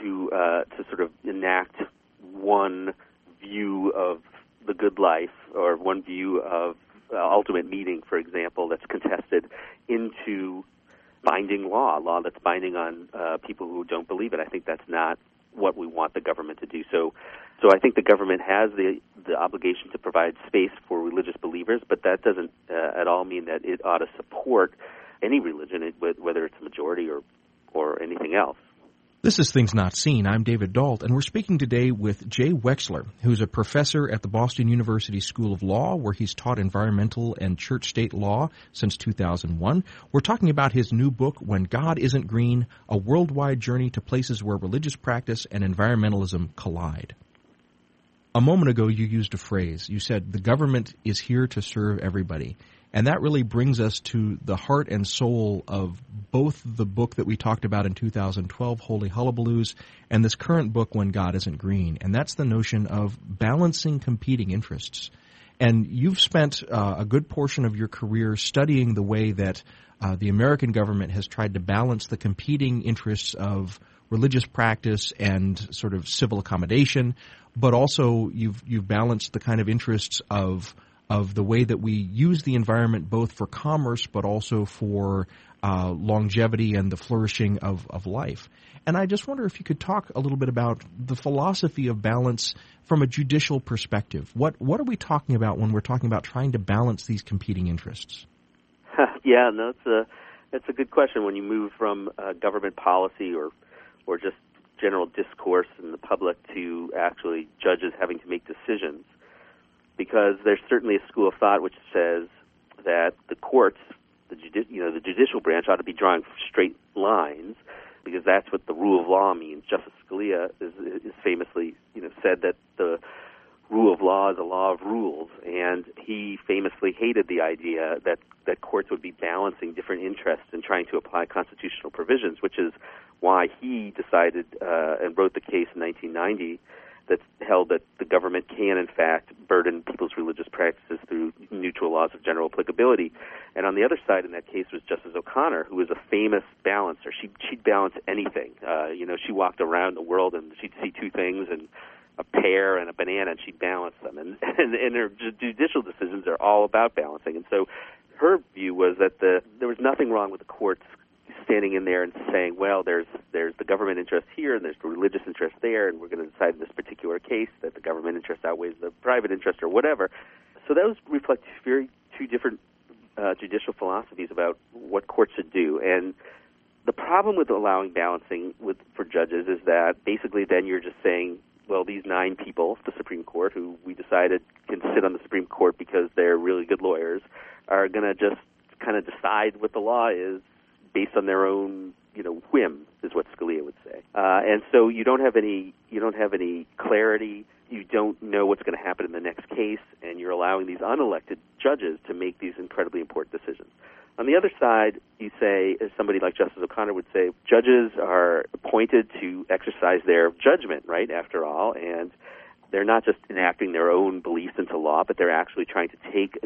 to uh, to sort of enact one view of the good life or one view of uh, ultimate meaning, for example, that's contested into binding law, law that's binding on uh, people who don't believe it. I think that's not what we want the government to do. So, so I think the government has the the obligation to provide space for religious believers, but that doesn't uh, at all mean that it ought to support any religion, whether it's a majority or or anything else. This is Things Not Seen. I'm David Dault, and we're speaking today with Jay Wexler, who's a professor at the Boston University School of Law, where he's taught environmental and church state law since 2001. We're talking about his new book, When God Isn't Green A Worldwide Journey to Places Where Religious Practice and Environmentalism Collide. A moment ago, you used a phrase. You said, The government is here to serve everybody. And that really brings us to the heart and soul of both the book that we talked about in 2012, Holy Hullabaloos, and this current book, When God Isn't Green. And that's the notion of balancing competing interests. And you've spent uh, a good portion of your career studying the way that uh, the American government has tried to balance the competing interests of religious practice and sort of civil accommodation, but also you've you've balanced the kind of interests of of the way that we use the environment both for commerce but also for uh, longevity and the flourishing of, of life. And I just wonder if you could talk a little bit about the philosophy of balance from a judicial perspective. What what are we talking about when we're talking about trying to balance these competing interests? yeah, no, it's a it's a good question. When you move from uh, government policy or or just general discourse in the public to actually judges having to make decisions, because there's certainly a school of thought which says that the courts, the judi- you know the judicial branch ought to be drawing straight lines because that's what the rule of law means. Justice Scalia is, is famously you know said that the rule of law is a law of rules, and he famously hated the idea that that courts would be balancing different interests and trying to apply constitutional provisions, which is why he decided uh, and wrote the case in 1990 that held that the government can, in fact, burden people's religious practices through neutral laws of general applicability. And on the other side in that case was Justice O'Connor, who was a famous balancer. She she'd balance anything. Uh, you know, she walked around the world and she'd see two things and a pear and a banana, and she'd balance them. And and, and her judicial decisions are all about balancing. And so, her view was that the there was nothing wrong with the courts standing in there and saying, well, there's there's the government interest here and there's the religious interest there, and we're going to decide in this particular case that the government interest outweighs the private interest or whatever. So those reflect very two different uh, judicial philosophies about what courts should do. And the problem with allowing balancing with for judges is that basically then you're just saying, well, these nine people, the Supreme Court, who we decided can sit on the Supreme Court because they're really good lawyers, are going to just kind of decide what the law is based on their own you know whim is what Scalia would say. Uh, and so you don't have any you don't have any clarity. You don't know what's going to happen in the next case, and you're allowing these unelected judges to make these incredibly important decisions. On the other side, you say, as somebody like Justice O'Connor would say, judges are appointed to exercise their judgment, right? After all, and they're not just enacting their own beliefs into law, but they're actually trying to take,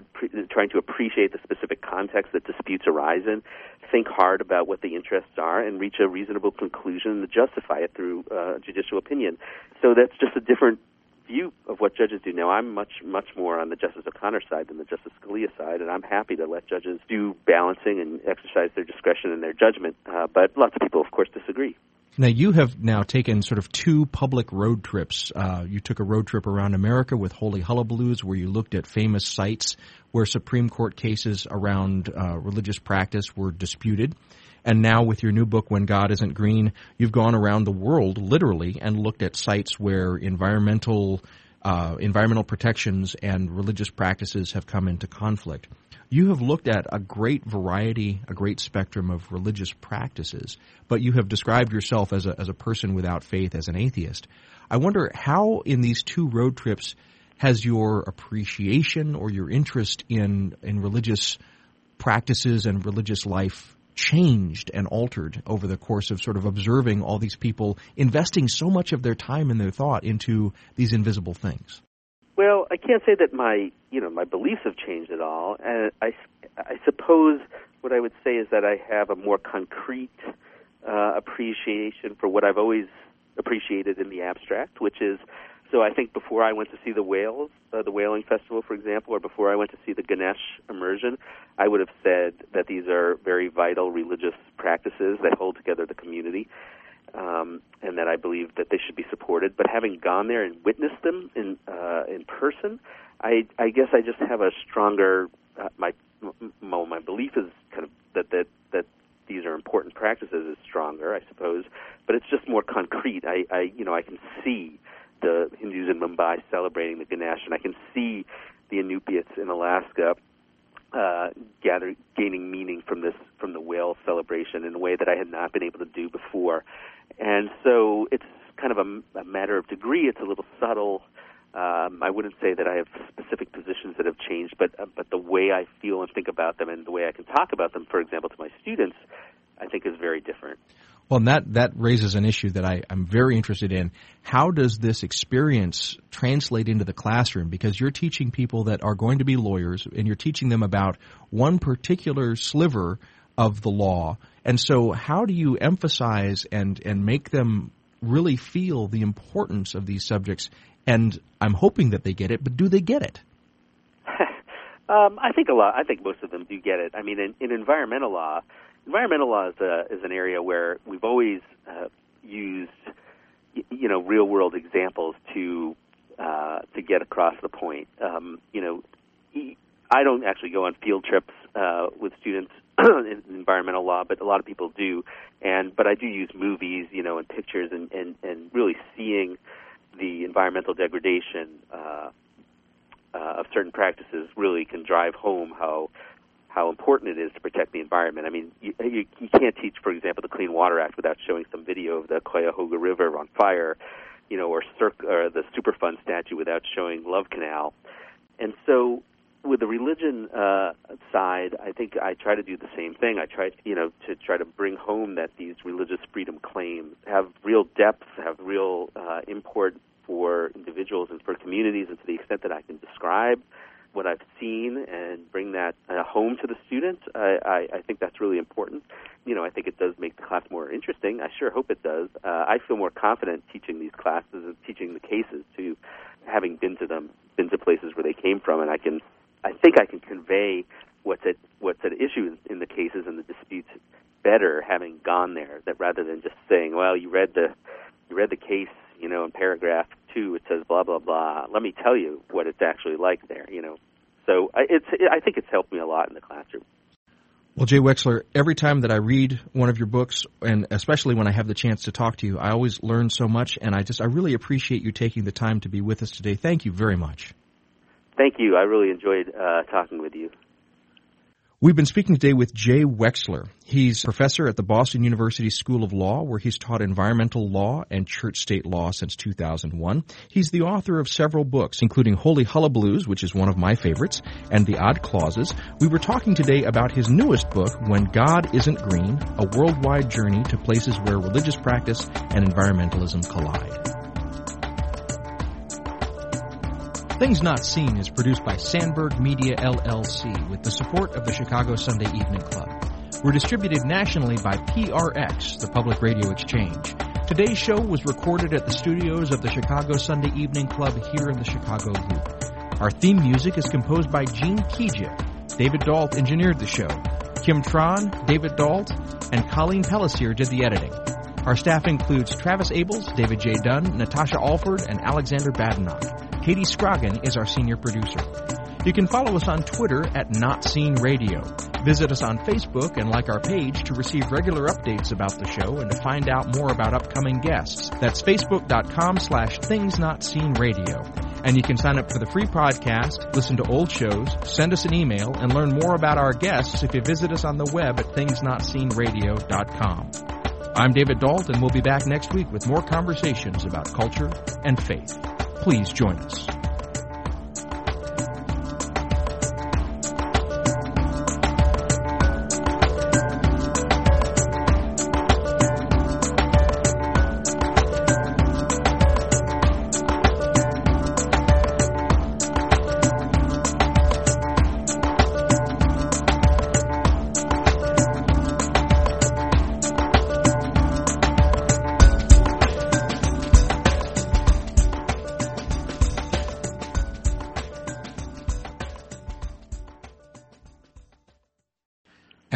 trying to appreciate the specific context that disputes arise in, think hard about what the interests are, and reach a reasonable conclusion to justify it through uh, judicial opinion. So that's just a different view of what judges do. Now, I'm much, much more on the Justice O'Connor side than the Justice Scalia side, and I'm happy to let judges do balancing and exercise their discretion and their judgment. Uh, but lots of people, of course, disagree. Now, you have now taken sort of two public road trips. Uh, you took a road trip around America with Holy Hullabaloos, where you looked at famous sites where Supreme Court cases around uh, religious practice were disputed. And now, with your new book, When God Isn't Green, you've gone around the world, literally, and looked at sites where environmental uh, environmental protections and religious practices have come into conflict. You have looked at a great variety, a great spectrum of religious practices, but you have described yourself as a, as a person without faith, as an atheist. I wonder how, in these two road trips, has your appreciation or your interest in, in religious practices and religious life changed and altered over the course of sort of observing all these people investing so much of their time and their thought into these invisible things? Well, I can't say that my you know my beliefs have changed at all, and I I suppose what I would say is that I have a more concrete uh, appreciation for what I've always appreciated in the abstract, which is so I think before I went to see the whales, uh, the whaling festival, for example, or before I went to see the Ganesh immersion, I would have said that these are very vital religious practices that hold together the community um, and that I believe that they should be supported. But having gone there and witnessed them in uh, in person, I I guess I just have a stronger uh, my my my belief is kind of that that that these are important practices is stronger, I suppose. But it's just more concrete. I I you know I can see the Hindus in Mumbai celebrating the Ganesh, and I can see the Inupiats in Alaska uh, gather, gaining meaning from this from the whale celebration in a way that I had not been able to do before. And so it's kind of a, a matter of degree. It's a little subtle. Um, I wouldn't say that I have specific positions that have changed, but uh, but the way I feel and think about them, and the way I can talk about them, for example, to my students, I think is very different. Well, and that, that raises an issue that I, I'm very interested in. How does this experience translate into the classroom? Because you're teaching people that are going to be lawyers, and you're teaching them about one particular sliver of the law. And so, how do you emphasize and, and make them really feel the importance of these subjects? And I'm hoping that they get it, but do they get it? um, I think a lot. I think most of them do get it. I mean, in, in environmental law, environmental law is, a, is an area where we've always uh, used, you know, real world examples to uh, to get across the point. Um, you know, I don't actually go on field trips uh, with students in environmental law, but a lot of people do. And but I do use movies, you know, and pictures, and and, and really seeing the environmental degradation uh, uh, of certain practices really can drive home how how important it is to protect the environment. I mean, you, you, you can't teach, for example, the Clean Water Act without showing some video of the Cuyahoga River on fire, you know, or, CERCLA, or the Superfund statue without showing Love Canal. And so, with the religion uh, side, I think I try to do the same thing. I try, you know, to try to bring home that these religious freedom claims have real depth, have real uh, import for individuals and for communities, and to the extent that I can describe what I've seen and bring that uh, home to the student, I, I, I think that's really important. You know, I think it does make the class more interesting. I sure hope it does. Uh, I feel more confident teaching these classes and teaching the cases to having been to them, been to places where they came from, and I can, I think I can convey what's at what's at issue in the cases and the disputes better having gone there. That rather than just saying, well, you read the you read the case, you know, in paragraph two, it says blah blah blah. Let me tell you what it's actually like there. You know, so it's I think it's helped me a lot in the classroom. Well, Jay Wexler, every time that I read one of your books, and especially when I have the chance to talk to you, I always learn so much, and I just I really appreciate you taking the time to be with us today. Thank you very much. Thank you. I really enjoyed uh, talking with you. We've been speaking today with Jay Wexler. He's professor at the Boston University School of Law, where he's taught environmental law and church state law since 2001. He's the author of several books, including Holy Hullabaloos, which is one of my favorites, and The Odd Clauses. We were talking today about his newest book, When God Isn't Green, a worldwide journey to places where religious practice and environmentalism collide. Things Not Seen is produced by Sandberg Media LLC with the support of the Chicago Sunday Evening Club. We're distributed nationally by PRX, the Public Radio Exchange. Today's show was recorded at the studios of the Chicago Sunday Evening Club here in the Chicago Loop. Our theme music is composed by Gene Kija. David Dault engineered the show. Kim Tron, David Dault, and Colleen Pellissier did the editing. Our staff includes Travis Abels, David J. Dunn, Natasha Alford, and Alexander Badenoch. Katie Scroggin is our senior producer. You can follow us on Twitter at Not Seen Radio. Visit us on Facebook and like our page to receive regular updates about the show and to find out more about upcoming guests. That's facebook.com slash things not seen radio. And you can sign up for the free podcast, listen to old shows, send us an email, and learn more about our guests if you visit us on the web at thingsnotseenradio.com. I'm David Dault, and we'll be back next week with more conversations about culture and faith. Please join us.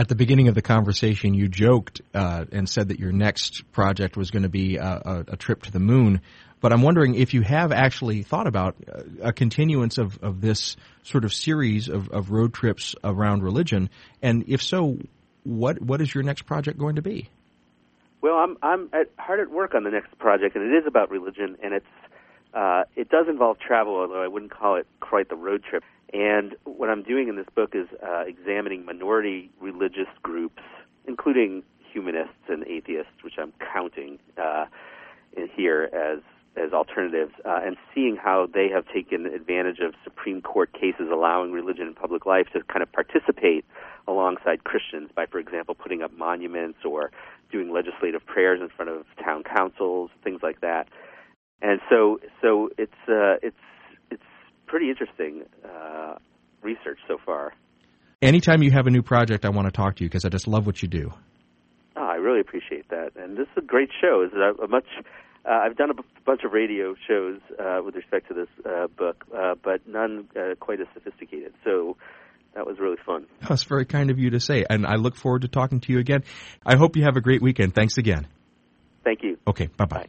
At the beginning of the conversation, you joked uh, and said that your next project was going to be a, a, a, trip to the moon. But I'm wondering if you have actually thought about a continuance of, of this sort of series of, of road trips around religion, and if so, what what is your next project going to be? Well, I'm I'm at, hard at work on the next project, and it is about religion, and it's uh, it does involve travel, although I wouldn't call it quite the road trip. And what I'm doing in this book is uh, examining minority religious groups, including humanists and atheists, which I'm counting uh, here as as alternatives, uh, and seeing how they have taken advantage of Supreme Court cases allowing religion in public life to kind of participate alongside Christians by, for example, putting up monuments or doing legislative prayers in front of town councils, things like that. And so, so it's uh, it's it's pretty interesting uh, research so far. Anytime you have a new project, I want to talk to you because I just love what you do. Oh, I really appreciate that, and this is a great show. It's a, a much. Uh, I've done a b- bunch of radio shows uh, with respect to this uh, book, uh, but none uh, quite as sophisticated. So that was really fun. That's very kind of you to say, and I look forward to talking to you again. I hope you have a great weekend. Thanks again. Thank you. Okay, bye bye.